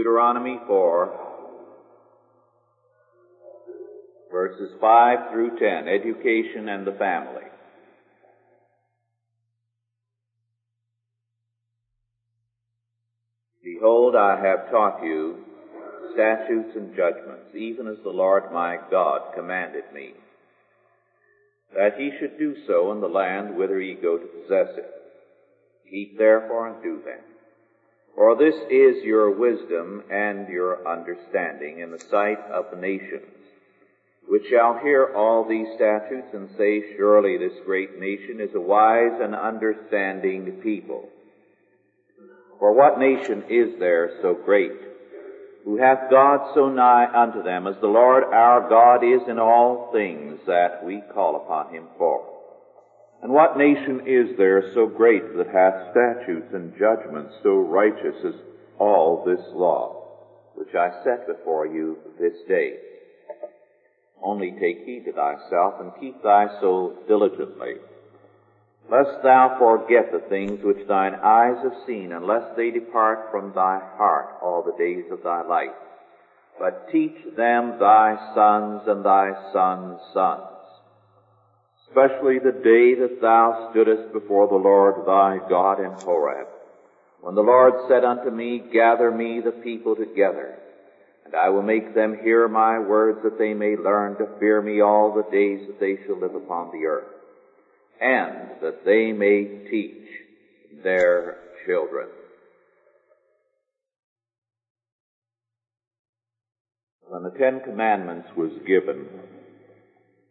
Deuteronomy 4, verses 5 through 10, education and the family. Behold, I have taught you statutes and judgments, even as the Lord my God commanded me, that ye should do so in the land whither ye go to possess it. Keep therefore and do them. For this is your wisdom and your understanding in the sight of the nations, which shall hear all these statutes and say, Surely this great nation is a wise and understanding people. For what nation is there so great, who hath God so nigh unto them as the Lord our God is in all things that we call upon him for? And what nation is there so great that hath statutes and judgments so righteous as all this law, which I set before you this day? Only take heed to thyself and keep thy soul diligently, lest thou forget the things which thine eyes have seen, and lest they depart from thy heart all the days of thy life. But teach them thy sons and thy sons' sons especially the day that thou stoodest before the Lord thy God in Horeb, when the Lord said unto me, Gather me the people together, and I will make them hear my words that they may learn to fear me all the days that they shall live upon the earth, and that they may teach their children. When the Ten Commandments was given,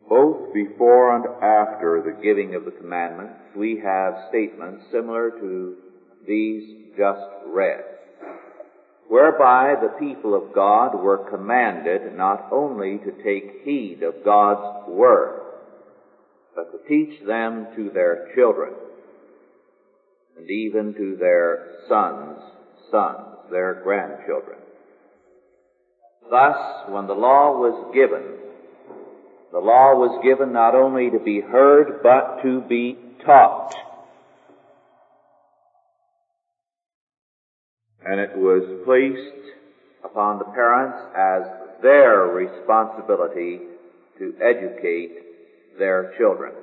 both before and after the giving of the commandments, we have statements similar to these just read, whereby the people of God were commanded not only to take heed of God's word, but to teach them to their children, and even to their sons' sons, their grandchildren. Thus, when the law was given, the law was given not only to be heard, but to be taught. And it was placed upon the parents as their responsibility to educate their children.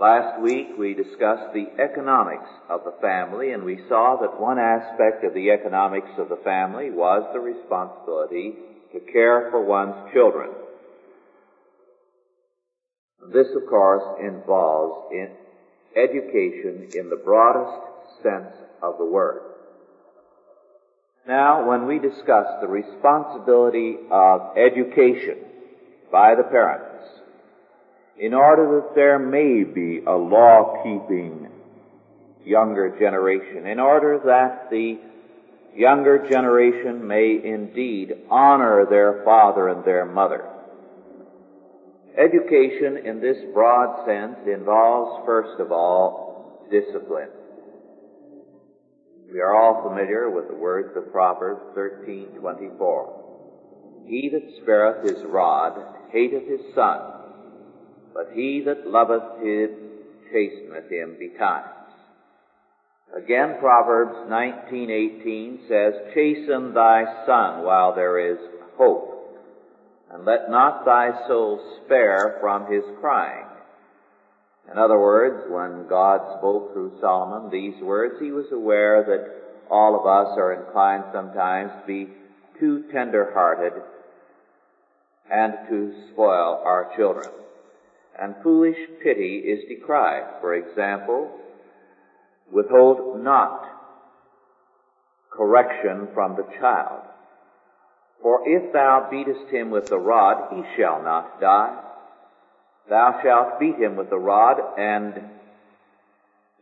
Last week we discussed the economics of the family and we saw that one aspect of the economics of the family was the responsibility to care for one's children. This, of course, involves in education in the broadest sense of the word. Now, when we discuss the responsibility of education by the parents, in order that there may be a law-keeping younger generation, in order that the younger generation may indeed honor their father and their mother, Education in this broad sense involves, first of all, discipline. We are all familiar with the words of Proverbs 13:24. He that spareth his rod hateth his son, but he that loveth him chasteneth him betimes. Again, Proverbs 19:18 says, "Chasten thy son while there is hope." And let not thy soul spare from his crying. In other words, when God spoke through Solomon these words, he was aware that all of us are inclined sometimes to be too tender-hearted and to spoil our children. And foolish pity is decried. For example, withhold not correction from the child. For if thou beatest him with the rod, he shall not die. Thou shalt beat him with the rod and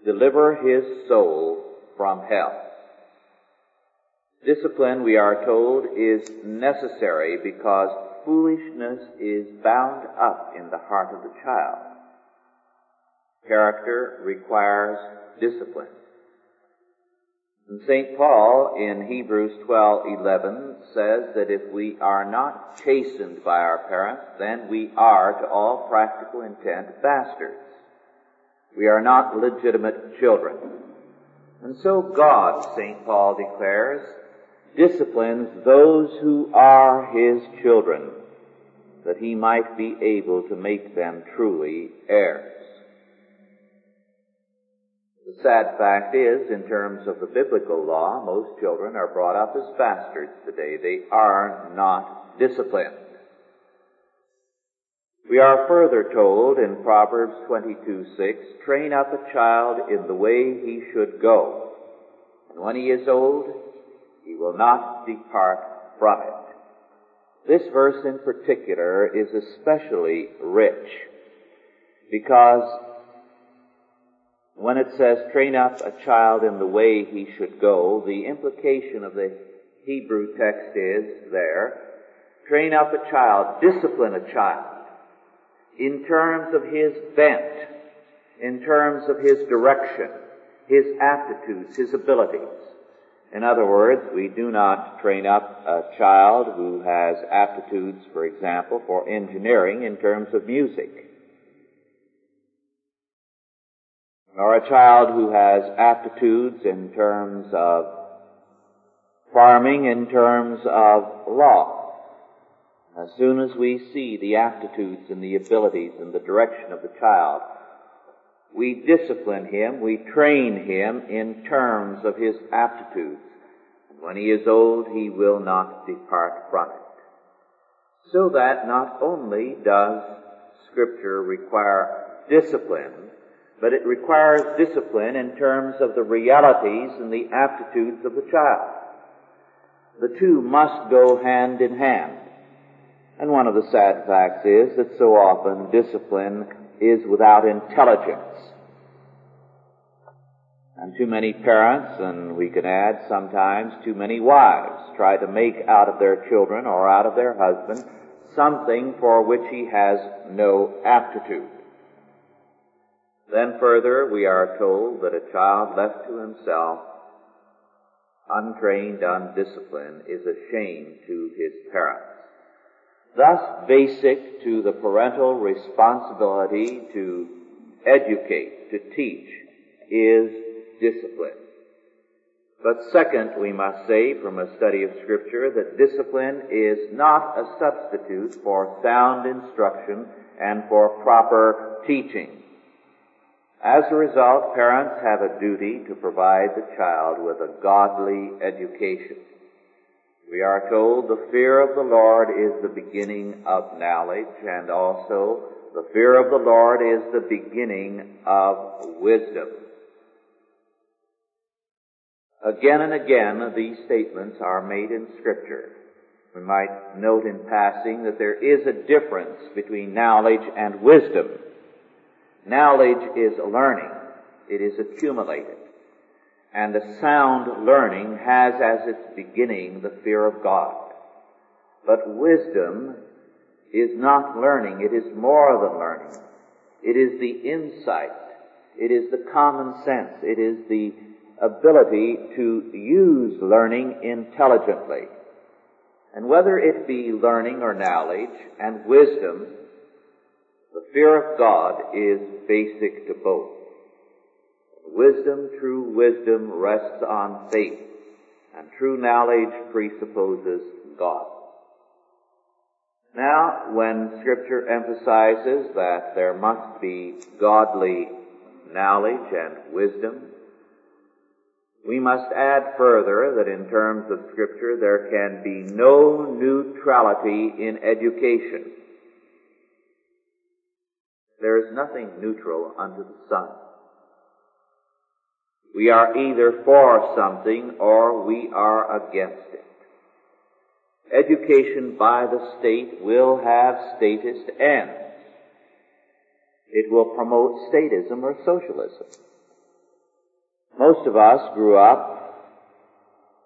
deliver his soul from hell. Discipline, we are told, is necessary because foolishness is bound up in the heart of the child. Character requires discipline. St. Paul in Hebrews 12:11 says that if we are not chastened by our parents, then we are, to all practical intent, bastards. We are not legitimate children. And so God, St. Paul declares, disciplines those who are his children, that he might be able to make them truly heirs. The sad fact is, in terms of the biblical law, most children are brought up as bastards today. They are not disciplined. We are further told in Proverbs 22, 6, train up a child in the way he should go, and when he is old, he will not depart from it. This verse in particular is especially rich because when it says train up a child in the way he should go, the implication of the Hebrew text is there, train up a child, discipline a child in terms of his bent, in terms of his direction, his aptitudes, his abilities. In other words, we do not train up a child who has aptitudes, for example, for engineering in terms of music. Or a child who has aptitudes in terms of farming, in terms of law. As soon as we see the aptitudes and the abilities and the direction of the child, we discipline him, we train him in terms of his aptitudes. And when he is old, he will not depart from it. So that not only does Scripture require discipline, but it requires discipline in terms of the realities and the aptitudes of the child. The two must go hand in hand. And one of the sad facts is that so often discipline is without intelligence. And too many parents, and we can add sometimes too many wives, try to make out of their children or out of their husband something for which he has no aptitude. Then further, we are told that a child left to himself, untrained, undisciplined, is a shame to his parents. Thus basic to the parental responsibility to educate, to teach, is discipline. But second, we must say from a study of scripture that discipline is not a substitute for sound instruction and for proper teaching. As a result, parents have a duty to provide the child with a godly education. We are told the fear of the Lord is the beginning of knowledge and also the fear of the Lord is the beginning of wisdom. Again and again these statements are made in scripture. We might note in passing that there is a difference between knowledge and wisdom. Knowledge is learning. It is accumulated and a sound learning has as its beginning the fear of God. But wisdom is not learning, it is more than learning. It is the insight, it is the common sense, it is the ability to use learning intelligently. And whether it be learning or knowledge and wisdom, the fear of God is basic to both. Wisdom, true wisdom rests on faith, and true knowledge presupposes God. Now, when scripture emphasizes that there must be godly knowledge and wisdom, we must add further that in terms of scripture there can be no neutrality in education. There is nothing neutral under the sun. We are either for something or we are against it. Education by the state will have statist ends. It will promote statism or socialism. Most of us grew up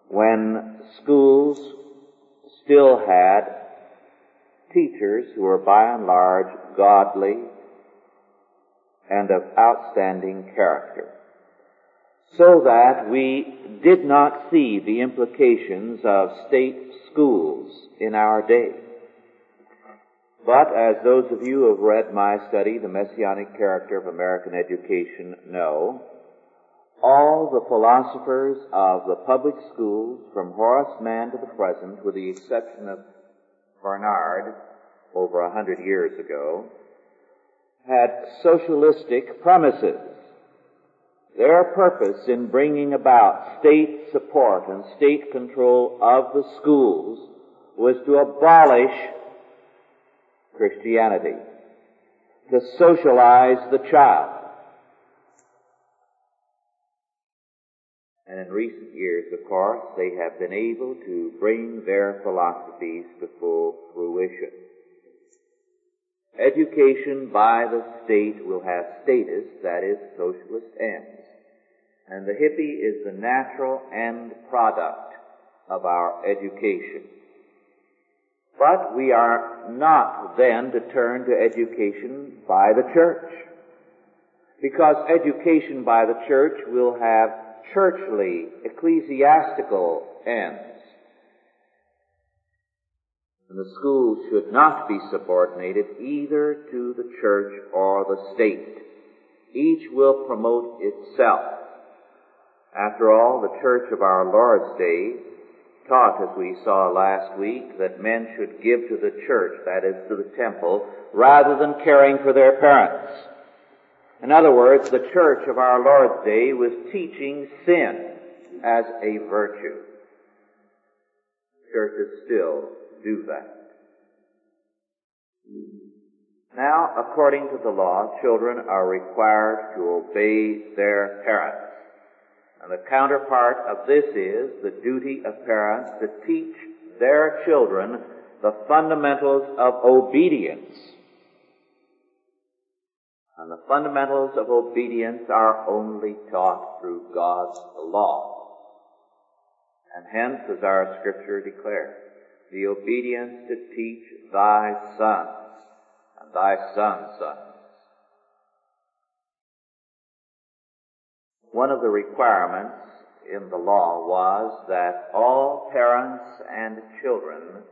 when schools still had teachers who were by and large godly and of outstanding character so that we did not see the implications of state schools in our day. But as those of you who have read my study, The Messianic Character of American Education, know, all the philosophers of the public schools from Horace Mann to the present, with the exception of Barnard over a hundred years ago, had socialistic premises. Their purpose in bringing about state support and state control of the schools was to abolish Christianity, to socialize the child. And in recent years, of course, they have been able to bring their philosophies to full fruition. Education by the state will have statist, that is, socialist ends. And the hippie is the natural end product of our education. But we are not then to turn to education by the church. Because education by the church will have churchly, ecclesiastical ends. And the schools should not be subordinated either to the church or the state. Each will promote itself. After all, the church of our Lord's day taught, as we saw last week, that men should give to the church, that is, to the temple, rather than caring for their parents. In other words, the church of our Lord's day was teaching sin as a virtue. Churches still do that. Now, according to the law, children are required to obey their parents. And the counterpart of this is the duty of parents to teach their children the fundamentals of obedience. And the fundamentals of obedience are only taught through God's law. And hence, as our scripture declares, the obedience to teach thy sons and thy sons' sons. One of the requirements in the law was that all parents and children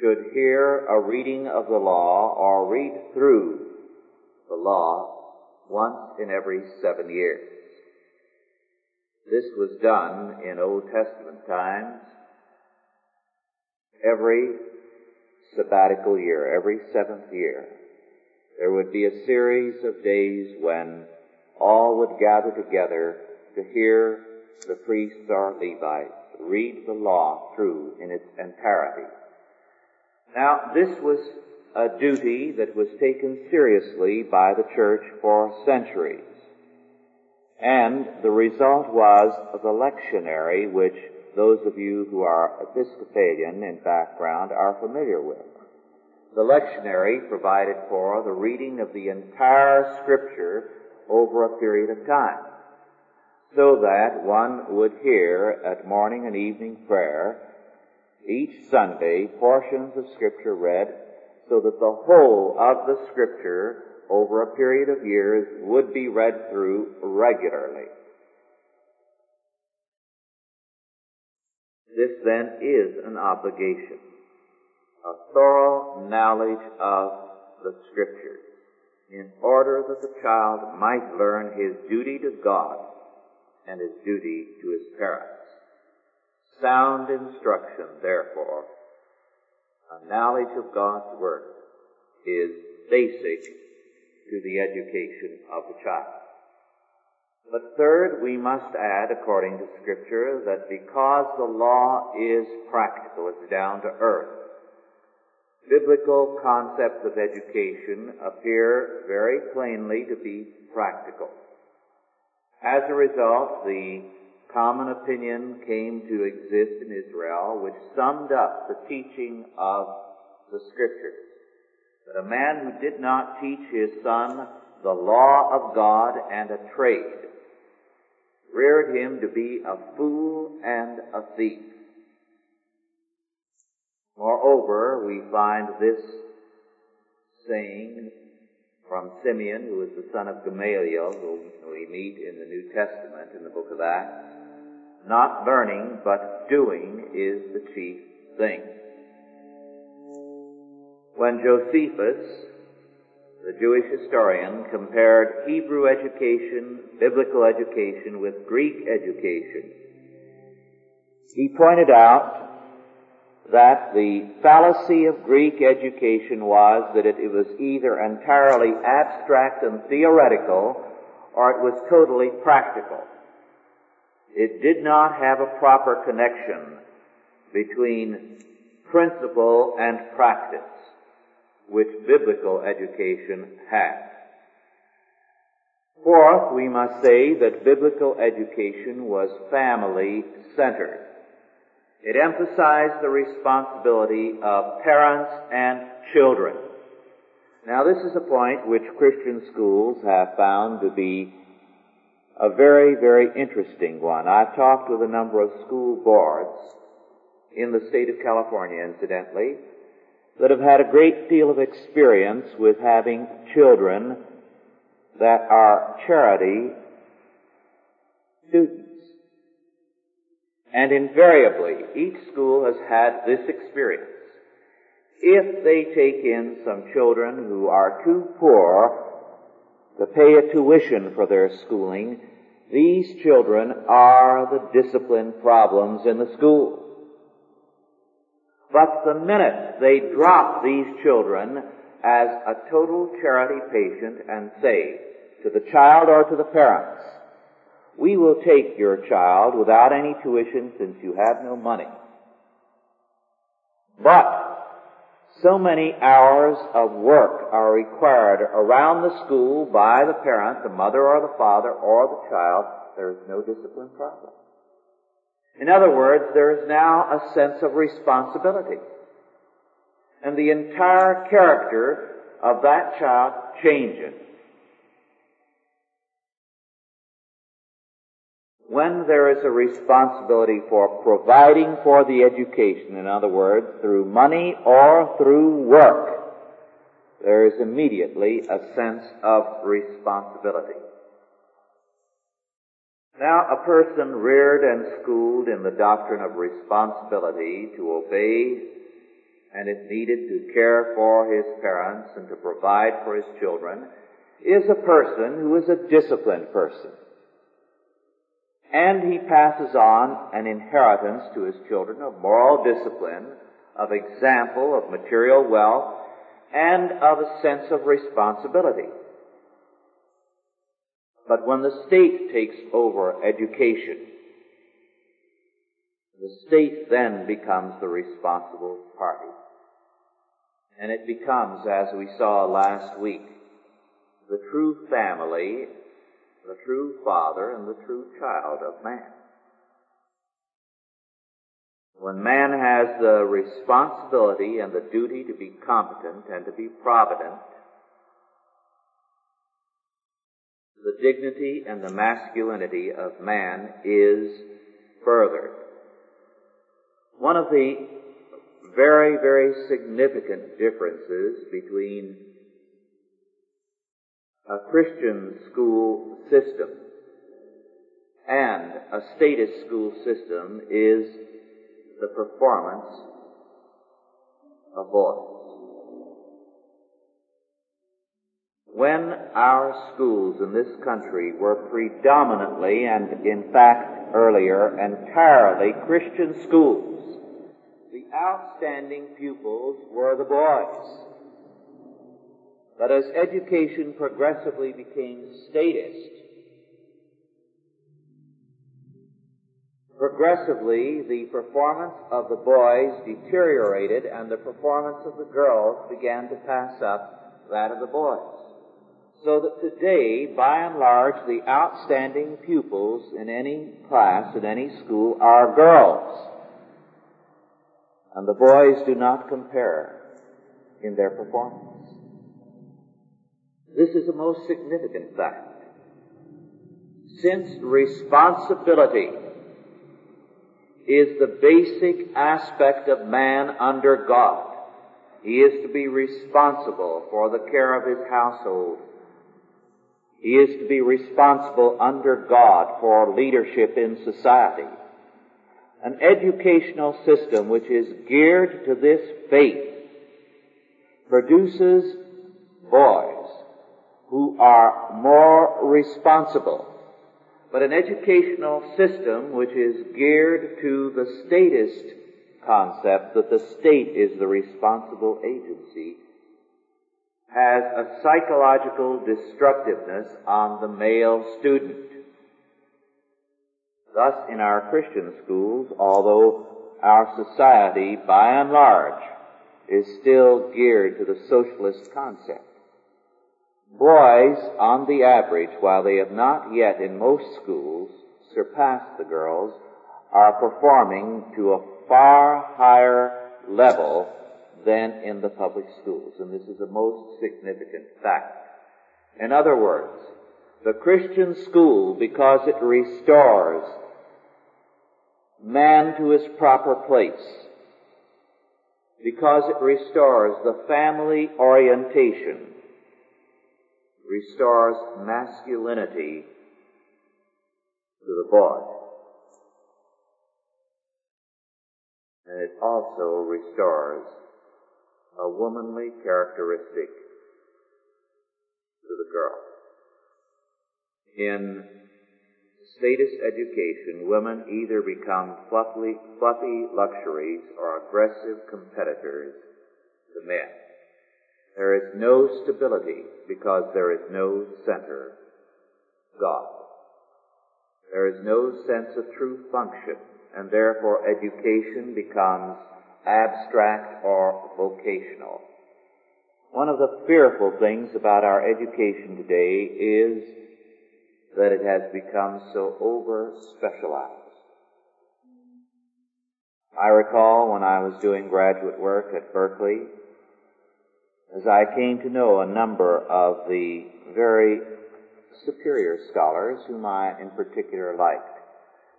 should hear a reading of the law or read through the law once in every seven years. This was done in Old Testament times every sabbatical year, every seventh year. There would be a series of days when all would gather together to hear the priests or Levites read the law through in its entirety. Now, this was a duty that was taken seriously by the church for centuries. And the result was the lectionary, which those of you who are Episcopalian in background are familiar with. The lectionary provided for the reading of the entire scripture over a period of time, so that one would hear at morning and evening prayer each Sunday portions of scripture read so that the whole of the scripture over a period of years would be read through regularly. This then is an obligation, a thorough knowledge of the scriptures in order that the child might learn his duty to God and his duty to his parents. Sound instruction, therefore, a knowledge of God's Word is basic to the education of the child. But third, we must add, according to Scripture, that because the law is practical, it's down to earth, biblical concepts of education appear very plainly to be practical. As a result, the common opinion came to exist in Israel which summed up the teaching of the scriptures. That a man who did not teach his son the law of God and a trade reared him to be a fool and a thief. Moreover, we find this saying from Simeon, who is the son of Gamaliel, whom we meet in the New Testament in the book of Acts. Not learning, but doing is the chief thing. When Josephus, the Jewish historian, compared Hebrew education, biblical education, with Greek education. He pointed out that the fallacy of Greek education was that it, was either entirely abstract and theoretical or it was totally practical. It did not have a proper connection between principle and practice, which biblical education has. Fourth, we must say that biblical education was family centered. It emphasized the responsibility of parents and children. Now this is a point which Christian schools have found to be a very, very interesting one. I've talked with a number of school boards in the state of California, incidentally, that have had a great deal of experience with having children that are charity students. And invariably, each school has had this experience. If they take in some children who are too poor to pay a tuition for their schooling, these children are the discipline problems in the school. But the minute they drop these children as a total charity patient and say to the child or to the parents, we will take your child without any tuition since you have no money. But so many hours of work are required around the school by the parent, the mother or the father or the child, there is no discipline problem. In other words, there is now a sense of responsibility. And the entire character of that child changes. when there is a responsibility for providing for the education, in other words, through money or through work, there is immediately a sense of responsibility. Now, a person reared and schooled in the doctrine of responsibility to obey and if needed to care for his parents and to provide for his children is a person who is a disciplined person and he passes on an inheritance to his children of moral discipline, of example, of material wealth, and of a sense of responsibility. But when the state takes over education, the state then becomes the responsible party. And it becomes, as we saw last week, the true family the true father and the true child of man. When man has the responsibility and the duty to be competent and to be provident, the dignity and the masculinity of man is furthered. One of the very, very significant differences between a Christian school system and a statist school system is the performance of boys. When our schools in this country were predominantly and in fact earlier entirely Christian schools, the outstanding pupils were the boys. But as education progressively became statist, progressively the performance of the boys deteriorated and the performance of the girls began to pass up that of the boys. So that today, by and large, the outstanding pupils in any class, in any school, are girls. And the boys do not compare in their performance. This is a most significant fact. Since responsibility is the basic aspect of man under God, he is to be responsible for the care of his household. He is to be responsible under God for leadership in society. An educational system which is geared to this faith produces boys who are more responsible. But an educational system which is geared to the statist concept that the state is the responsible agency has a psychological destructiveness on the male student. Thus, in our Christian schools, although our society, by and large, is still geared to the socialist concept, boys, on the average, while they have not yet in most schools surpassed the girls, are performing to a far higher level than in the public schools. And this is a most significant fact. In other words, the Christian school, because it restores man to his proper place, because it restores the family orientation, restores masculinity to the boy. And it also restores a womanly characteristic to the girl. In statist education, women either become fluffy, fluffy luxuries or aggressive competitors to men. There is no stability because there is no center, God. There is no sense of true function, and therefore education becomes abstract or vocational. One of the fearful things about our education today is that it has become so over specialized. I recall when I was doing graduate work at Berkeley, as I came to know a number of the very superior scholars whom I in particular liked,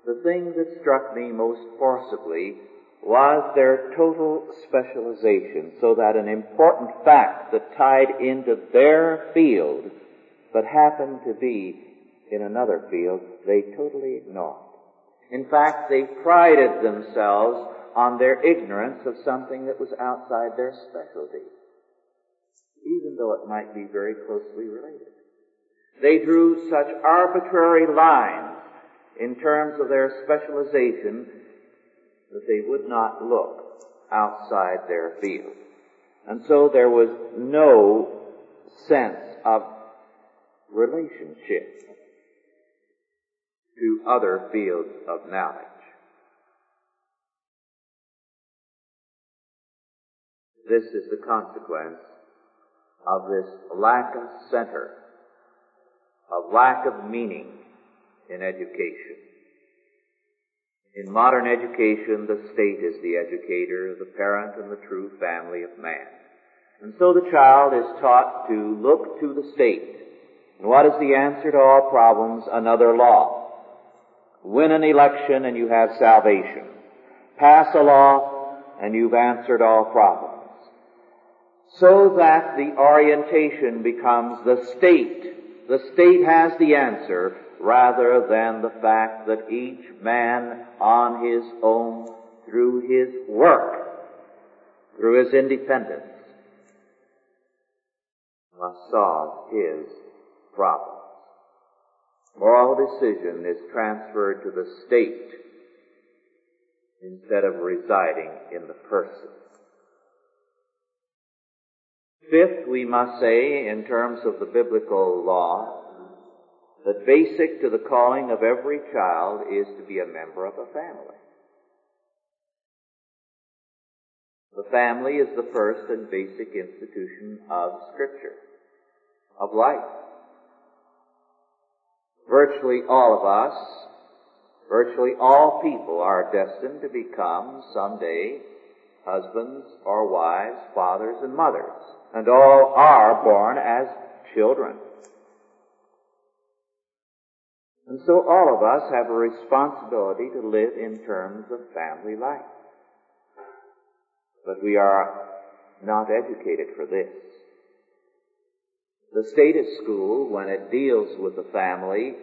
the thing that struck me most forcibly was their total specialization so that an important fact that tied into their field but happened to be in another field, they totally ignored. In fact, they prided themselves on their ignorance of something that was outside their specialty, even though it might be very closely related. They drew such arbitrary lines in terms of their specialization that they would not look outside their field. And so there was no sense of relationship to other fields of knowledge. This is the consequence of this lack of center, of lack of meaning in education. In modern education, the state is the educator, the parent, and the true family of man. And so the child is taught to look to the state. And what is the answer to all problems? Another law. Win an election and you have salvation. Pass a law and you've answered all problems. So that the orientation becomes the state. The state has the answer rather than the fact that each man on his own, through his work, through his independence, must solve his problems. Moral decision is transferred to the state instead of residing in the person. Fifth, we must say, in terms of the biblical law, that basic to the calling of every child is to be a member of a family. The family is the first and basic institution of Scripture, of life. Virtually all of us, virtually all people are destined to become someday husbands or wives, fathers and mothers, and all are born as children. And so all of us have a responsibility to live in terms of family life. But we are not educated for this. The statist school, when it deals with the family,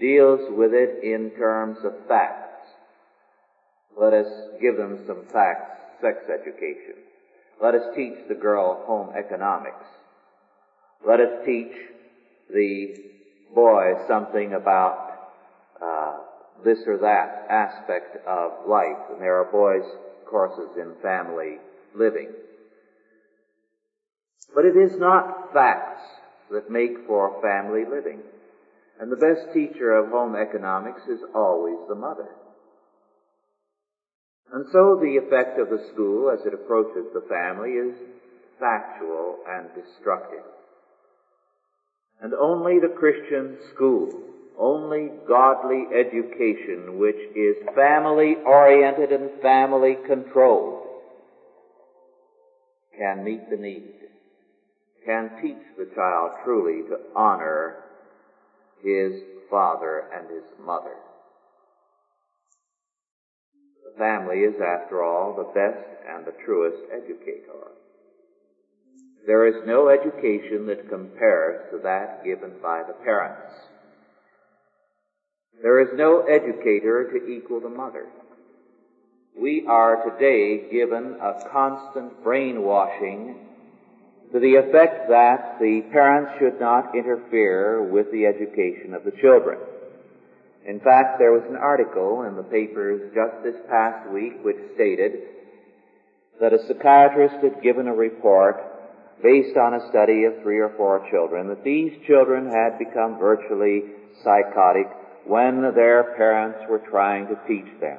deals with it in terms of facts. Let us give them some facts, sex education. Let us teach the girl home economics. Let us teach the boy something about this or that aspect of life, and there are boys' courses in family living. But it is not facts that make for family living. And the best teacher of home economics is always the mother. And so the effect of the school as it approaches the family is factual and destructive. And only the Christian school, only godly education which is family oriented and family controlled can meet the need, can teach the child truly to honor his father and his mother. The family is, after all, the best and the truest educator. There is no education that compares to that given by the parents. There is no educator to equal the mother. We are today given a constant brainwashing to the effect that the parents should not interfere with the education of the children. In fact, there was an article in the papers just this past week which stated that a psychiatrist had given a report based on a study of three or four children that these children had become virtually psychotic when their parents were trying to teach them.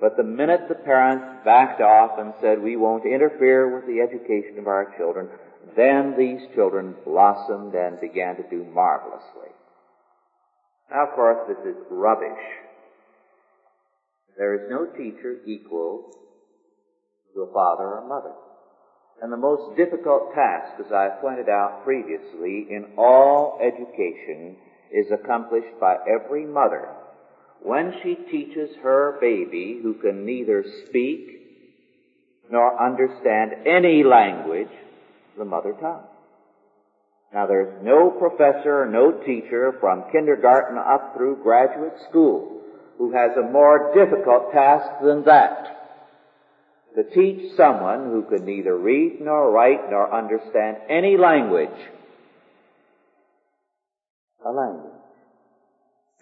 But the minute the parents backed off and said, we won't interfere with the education of our children, then these children blossomed and began to do marvelously. Now, of course, this is rubbish. There is no teacher equal to a father or mother. And the most difficult task, as I pointed out previously, in all education is accomplished by every mother when she teaches her baby who can neither speak nor understand any language the mother tongue. Now there's no professor, no teacher from kindergarten up through graduate school who has a more difficult task than that. To teach someone who can neither read nor write nor understand any language, a language.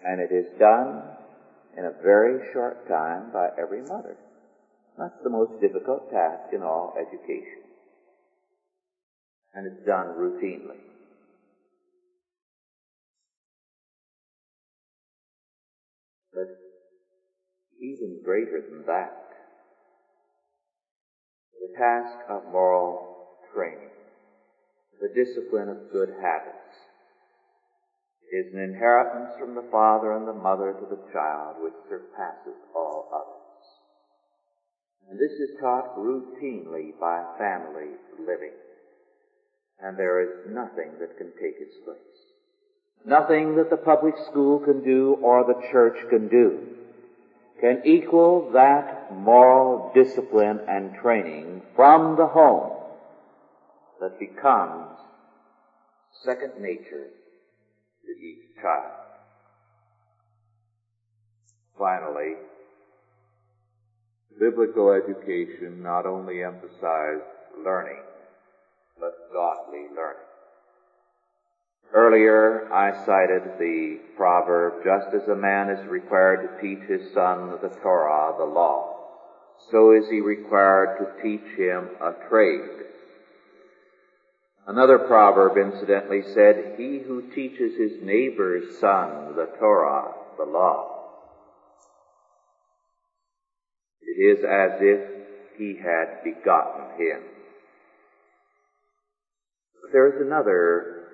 And it is done in a very short time by every mother. That's the most difficult task in all education and it's done routinely. But even greater than that, the task of moral training, the discipline of good habits, is an inheritance from the father and the mother to the child which surpasses all others. And this is taught routinely by family living and there is nothing that can take its place. Nothing that the public school can do or the church can do can equal that moral discipline and training from the home that becomes second nature to each child. Finally, biblical education not only emphasized learning, but godly learning. Earlier, I cited the proverb, just as a man is required to teach his son the Torah, the law, so is he required to teach him a trade. Another proverb incidentally said, he who teaches his neighbor's son the Torah, the law, it is as if he had begotten him. There is another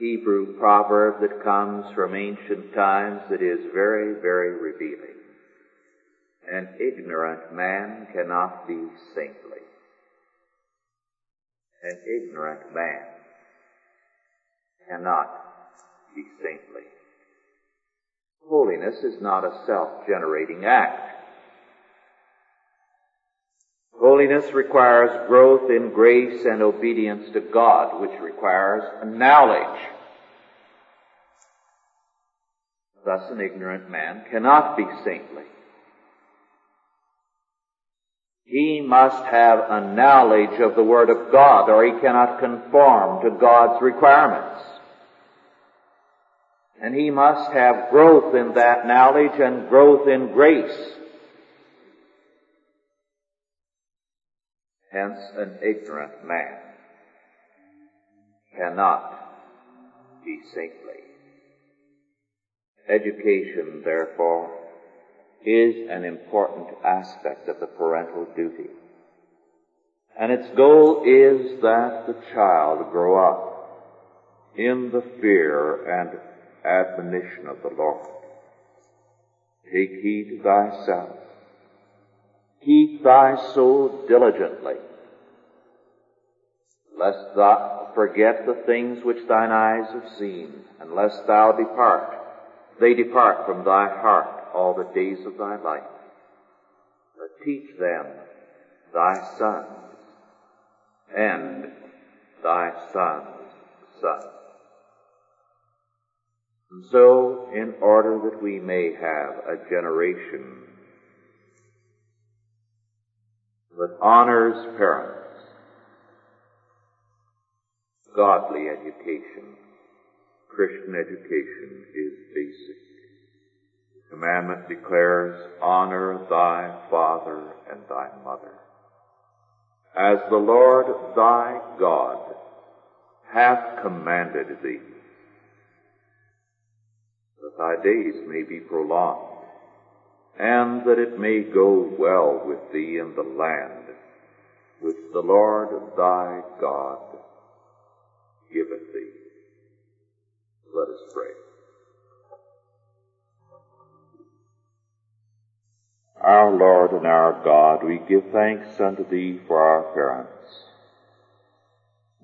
Hebrew proverb that comes from ancient times that is very, very revealing. An ignorant man cannot be saintly. An ignorant man cannot be saintly. Holiness is not a self-generating act. Holiness requires growth in grace and obedience to God, which requires knowledge. Thus an ignorant man cannot be saintly. He must have a knowledge of the Word of God or he cannot conform to God's requirements. And he must have growth in that knowledge and growth in grace. Hence, an ignorant man cannot be saintly. Education, therefore, is an important aspect of the parental duty. And its goal is that the child grow up in the fear and admonition of the Lord. Take heed to thyself. Keep thy soul diligently, lest thou forget the things which thine eyes have seen, and lest thou depart, they depart from thy heart all the days of thy life. But teach them thy sons and thy sons' sons. And so, in order that we may have a generation that honors parents, godly education, Christian education is basic. Commandment declares, honor thy father and thy mother. As the Lord thy God hath commanded thee, that thy days may be prolonged, and that it may go well with thee in the land which the Lord thy God giveth thee. Let us pray. Our Lord and our God, we give thanks unto Thee for our parents,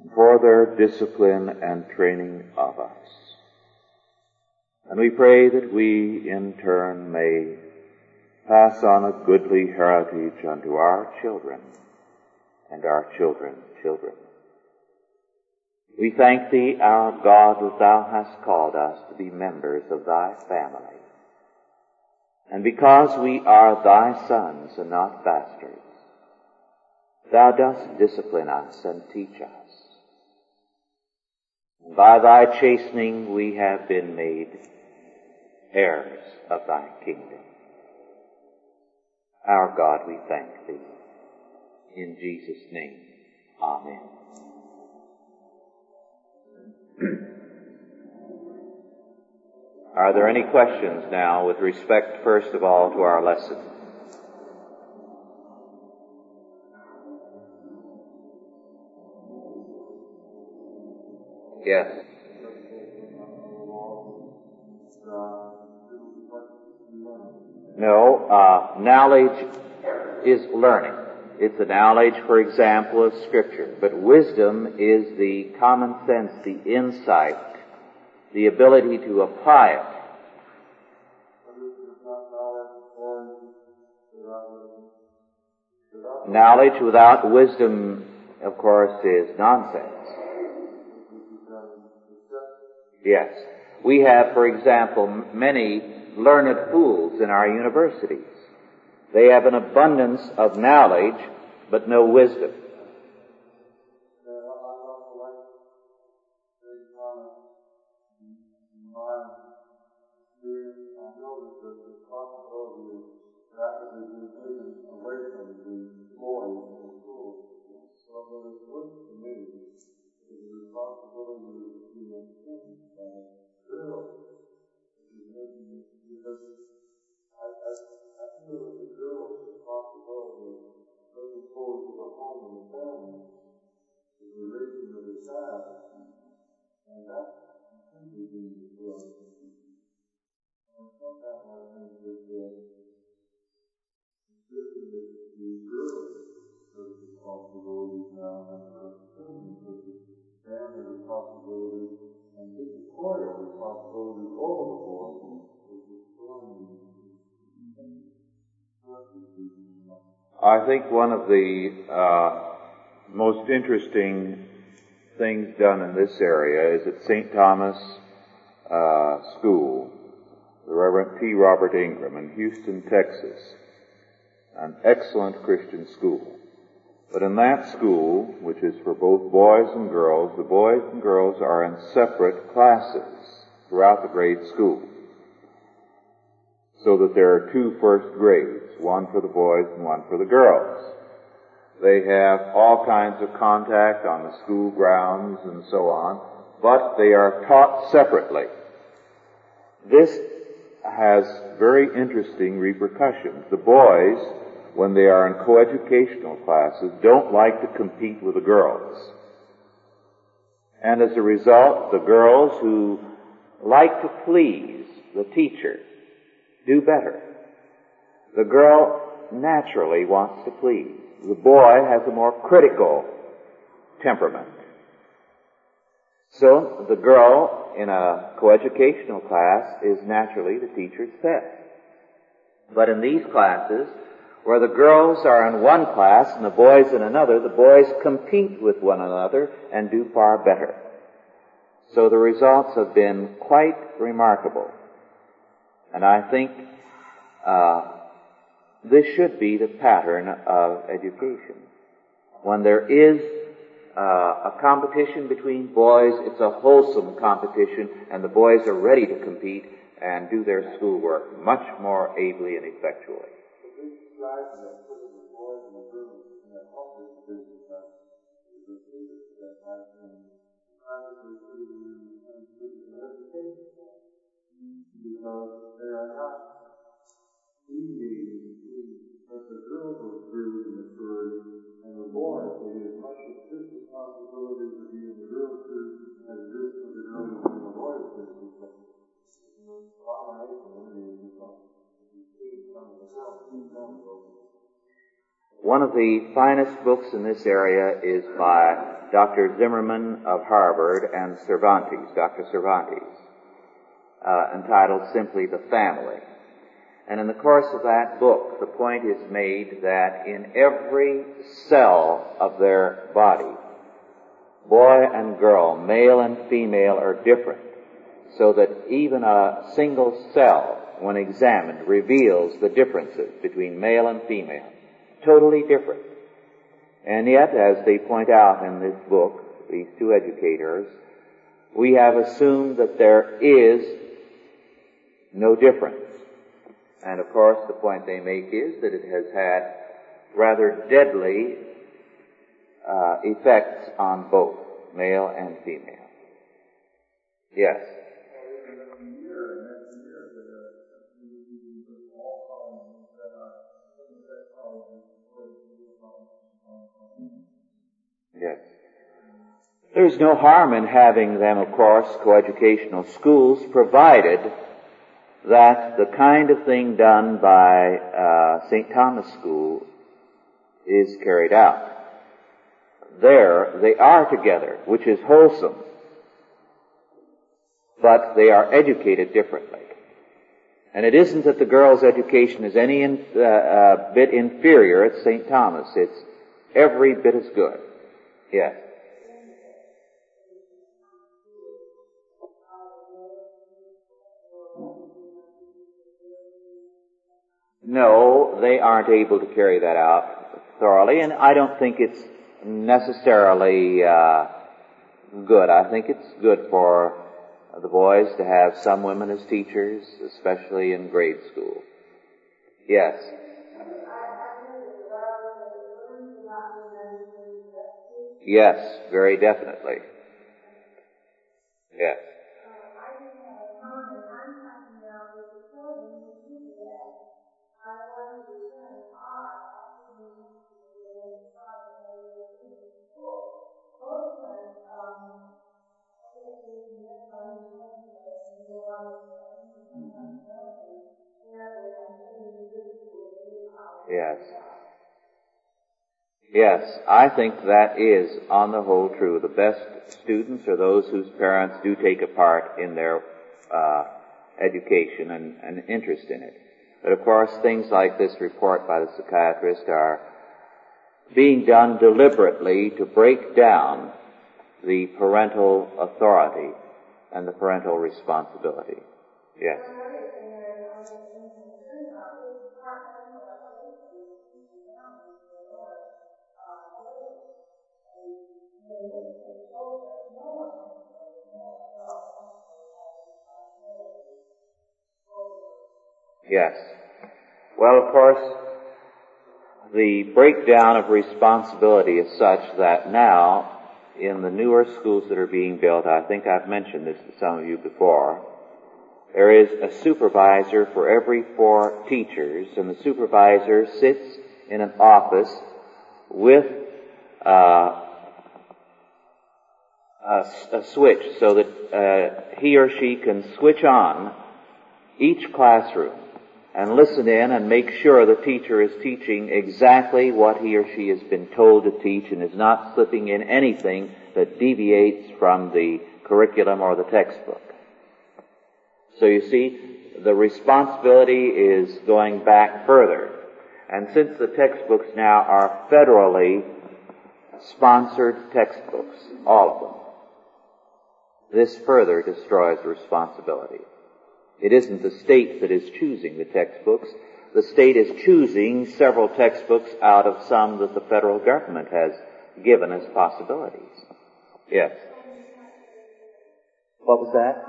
and for their discipline and training of us. And we pray that we in turn may pass on a goodly heritage unto our children and our children's children. We thank Thee, our God, that Thou hast called us to be members of Thy family. And because we are Thy sons and not bastards, Thou dost discipline us and teach us. And by Thy chastening we have been made heirs of Thy kingdom. Our God, we thank Thee. In Jesus' name, Amen. Are there any questions now with respect, first of all, to our lesson? Yes. No, uh, knowledge is learning. It's the knowledge, for example, of Scripture. But wisdom is the common sense, the insight, the ability to apply it. Knowledge without wisdom, of course, is nonsense. Yes. We have, for example, many learned fools in our universities. They have an abundance of knowledge, but no wisdom. I that the responsibility is going towards the home of the family, the relationship of the child, and that. And sometimes I think one of the uh, most interesting things done in this area is at St. Thomas uh, School, the Reverend T. Robert Ingram in Houston, Texas, an excellent Christian school. But in that school, which is for both boys and girls, the boys and girls are in separate classes. throughout the grade school. So that there are two first grades, one for the boys and one for the girls. They have all kinds of contact on the school grounds and so on, but they are taught separately. This has very interesting repercussions. The boys, when they are in coeducational classes, don't like to compete with the girls. And as a result, the girls who like to please the teacher do better. The girl naturally wants to please. The boy has a more critical temperament. So the girl in a coeducational class is naturally the teacher's pet. But in these classes, where the girls are in one class and the boys in another, the boys compete with one another and do far better. So the results have been quite remarkable. And I think uh, this should be the pattern of education. When there is uh, a competition between boys, it's a wholesome competition, and the boys are ready to compete and do their schoolwork much more ably and effectually. Because they are One of the finest books in this area is by Dr. Zimmerman of Harvard and Cervantes, Dr. Cervantes, uh, entitled simply The Family. And in the course of that book, the point is made that in every cell of their body, boy and girl, male and female are different, so that even a single cell, when examined, reveals the differences between male and female. Totally different. And yet, as they point out in this book, these two educators, we have assumed that there is no difference. And of course, the point they make is that it has had rather deadly uh, effects on both male and female. Yes. Yes. There's no harm in having them, of course, coeducational schools, provided that the kind of thing done by uh, St. Thomas School is carried out. There, they are together, which is wholesome, but they are educated differently. And it isn't that the girl's education is any in, uh, uh, bit inferior at St. Thomas. It's every bit as good. Yes. No, they aren't able to carry that out thoroughly, and I don't think it's necessarily uh, good. I think it's good for the boys to have some women as teachers, especially in grade school. Yes. Yes, very definitely. Yes. Yes, I think that is, on the whole, true. The best students are those whose parents do take a part in their uh, education and, and interest in it. But of course, things like this report by the psychiatrist are being done deliberately to break down the parental authority and the parental responsibility. Yes. Yes. Well, of course, the breakdown of responsibility is such that now, in the newer schools that are being built, I think I've mentioned this to some of you before, there is a supervisor for every four teachers, and the supervisor sits in an office with uh, a, a, switch so that uh, he or she can switch on each classroom and listen in and make sure the teacher is teaching exactly what he or she has been told to teach and is not slipping in anything that deviates from the curriculum or the textbook. So you see, the responsibility is going back further. And since the textbooks now are federally sponsored textbooks, all of them, this further destroys responsibility. It isn't the state that is choosing the textbooks. The state is choosing several textbooks out of some that the federal government has given as possibilities. Yes. What was that?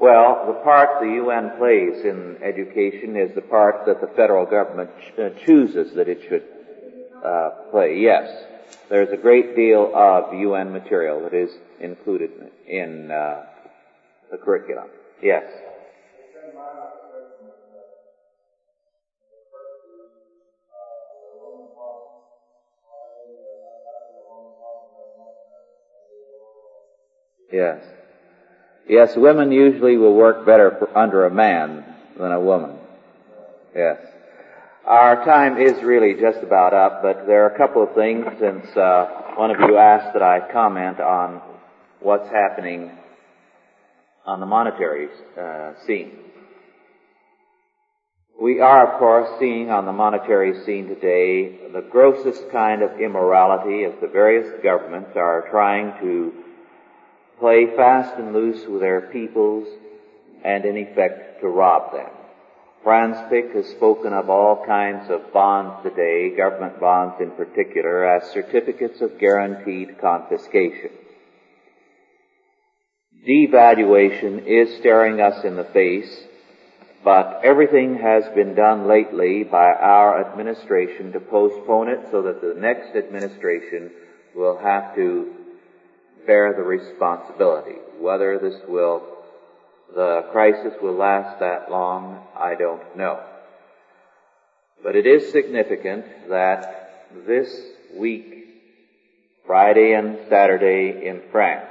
Well, the part the UN plays in education is the part that the federal government ch- uh, chooses that it should uh, play. Yes there's a great deal of UN material that is included in uh, the curriculum. Yes. Yes. Yes, women usually will work better for, under a man than a woman. Yes. Our time is really just about up, but there are a couple of things since uh, one of you asked that I comment on what's happening on the monetary uh, scene. We are, of course, seeing on the monetary scene today the grossest kind of immorality as the various governments are trying to play fast and loose with their peoples and in effect to rob them. Franz Pick has spoken of all kinds of bonds today, government bonds in particular, as certificates of guaranteed confiscation. Devaluation is staring us in the face, but everything has been done lately by our administration to postpone it so that the next administration will have to bear the responsibility. Whether this will the crisis will last that long, I don't know. But it is significant that this week, Friday and Saturday in France,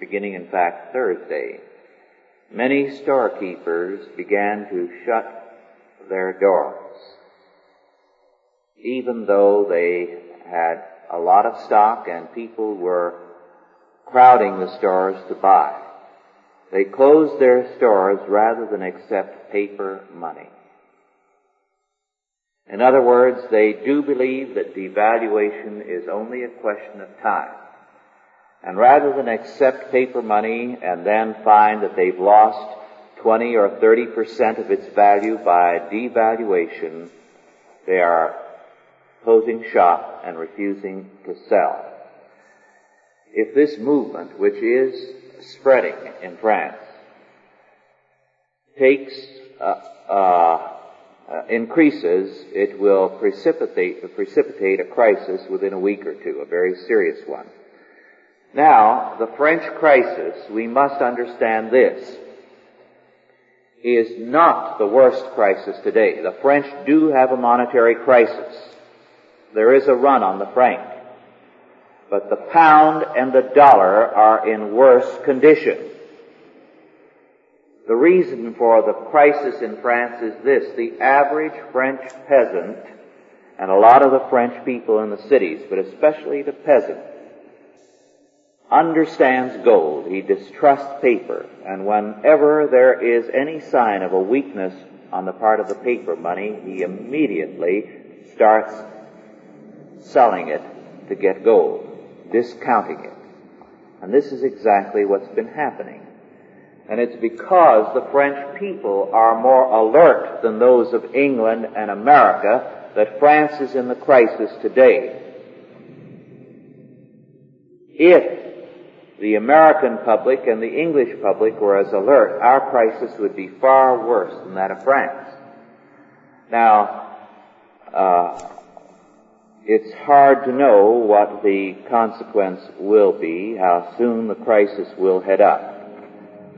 beginning in fact Thursday, many storekeepers began to shut their doors, even though they had a lot of stock and people were crowding the stores to buy. They closed their stores rather than accept paper money. In other words, they do believe that devaluation is only a question of time. And rather than accept paper money and then find that they've lost 20 or 30 percent of its value by devaluation, they are closing shop and refusing to sell. If this movement, which is spreading in France takes uh, uh, uh, increases, it will precipitate precipitate a crisis within a week or two, a very serious one. Now, the French crisis, we must understand this, is not the worst crisis today. The French do have a monetary crisis. There is a run on the franc but the pound and the dollar are in worse condition. The reason for the crisis in France is this. The average French peasant, and a lot of the French people in the cities, but especially the peasant, understands gold. He distrusts paper. And whenever there is any sign of a weakness on the part of the paper money, he immediately starts selling it to get gold discounting it. And this is exactly what's been happening. And it's because the French people are more alert than those of England and America that France is in the crisis today. If the American public and the English public were as alert, our crisis would be far worse than that of France. Now, uh, it's hard to know what the consequence will be, how soon the crisis will head up.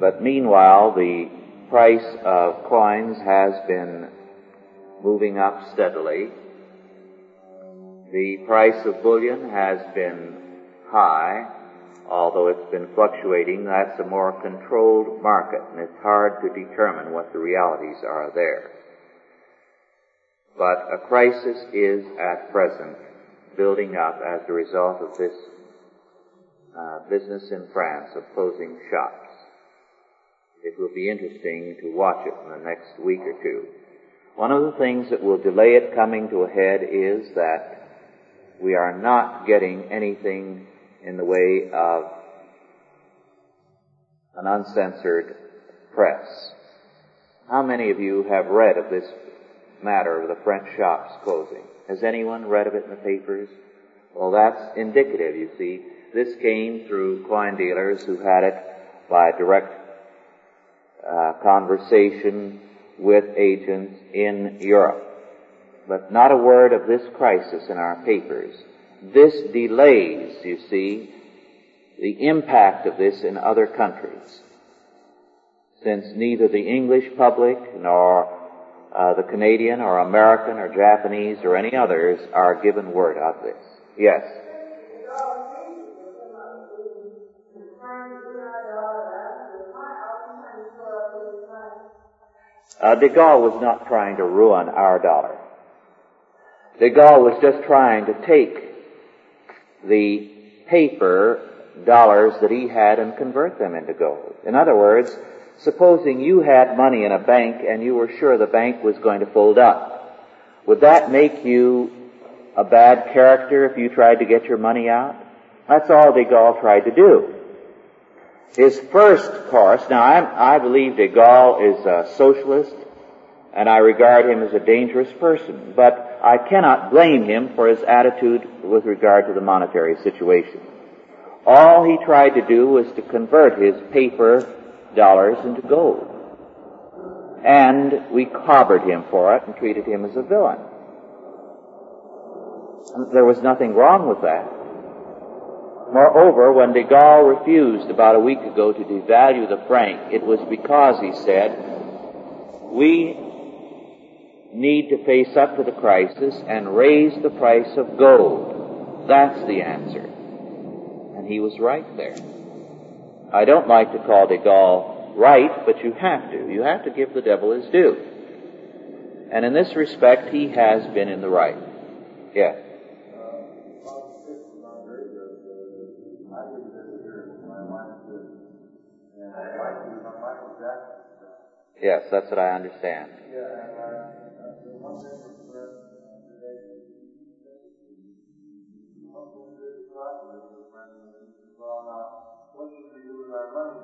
But meanwhile, the price of coins has been moving up steadily. The price of bullion has been high, although it's been fluctuating. That's a more controlled market, and it's hard to determine what the realities are there. But a crisis is at present building up as a result of this uh, business in France of closing shops. It will be interesting to watch it in the next week or two. One of the things that will delay it coming to a head is that we are not getting anything in the way of an uncensored press. How many of you have read of this matter of the French shops closing? Has anyone read of it in the papers? Well, that's indicative, you see. This came through coin dealers who had it by direct uh, conversation with agents in Europe. But not a word of this crisis in our papers. This delays, you see, the impact of this in other countries. Since neither the English public nor uh, the Canadian or American or Japanese or any others are given word of this. Yes. Uh, de Gaulle was not trying to ruin our dollar. De Gaulle was just trying to take the paper dollars that he had and convert them into gold. In other words, supposing you had money in a bank and you were sure the bank was going to fold up, would that make you a bad character if you tried to get your money out? That's all de Gaulle tried to do. His first course, now i I believe de Gaulle is a socialist and I regard him as a dangerous person, but I cannot blame him for his attitude with regard to the monetary situation. All he tried to do was to convert his paper dollars into gold. And we clobbered him for it and treated him as a villain. There was nothing wrong with that. Moreover, when de Gaulle refused about a week ago to devalue the franc, it was because, he said, we need to face up to the crisis and raise the price of gold. That's the answer. And he was right there. I don't like to call de Gaulle right, but you have to. You have to give the devil his due. And in this respect, he has been in the right. Yes. Yes, that's what I understand. what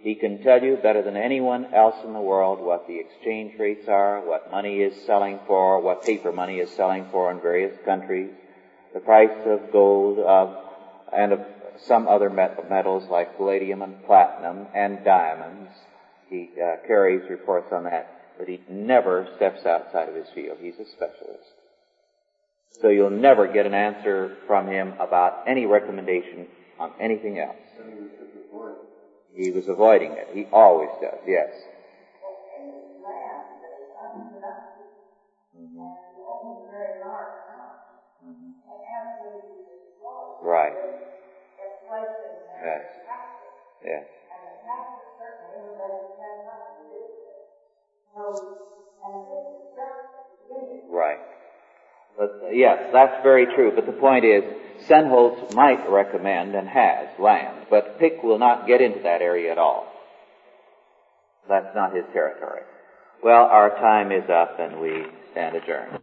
He can tell you better than anyone else in the world what the exchange rates are, what money is selling for, what paper money is selling for in various countries, the price of gold, of, and of some other metals like palladium and platinum and diamonds. He uh, carries reports on that, but he never steps outside of his field. He's a specialist. So you'll never get an answer from him about any recommendation on anything else. He was avoiding it. He always does, yes. Right. Yes. Yes. Right. But uh, yes, that's very true. But the point is, Sennholz might recommend and has land, but Pick will not get into that area at all. That's not his territory. Well, our time is up and we stand adjourned.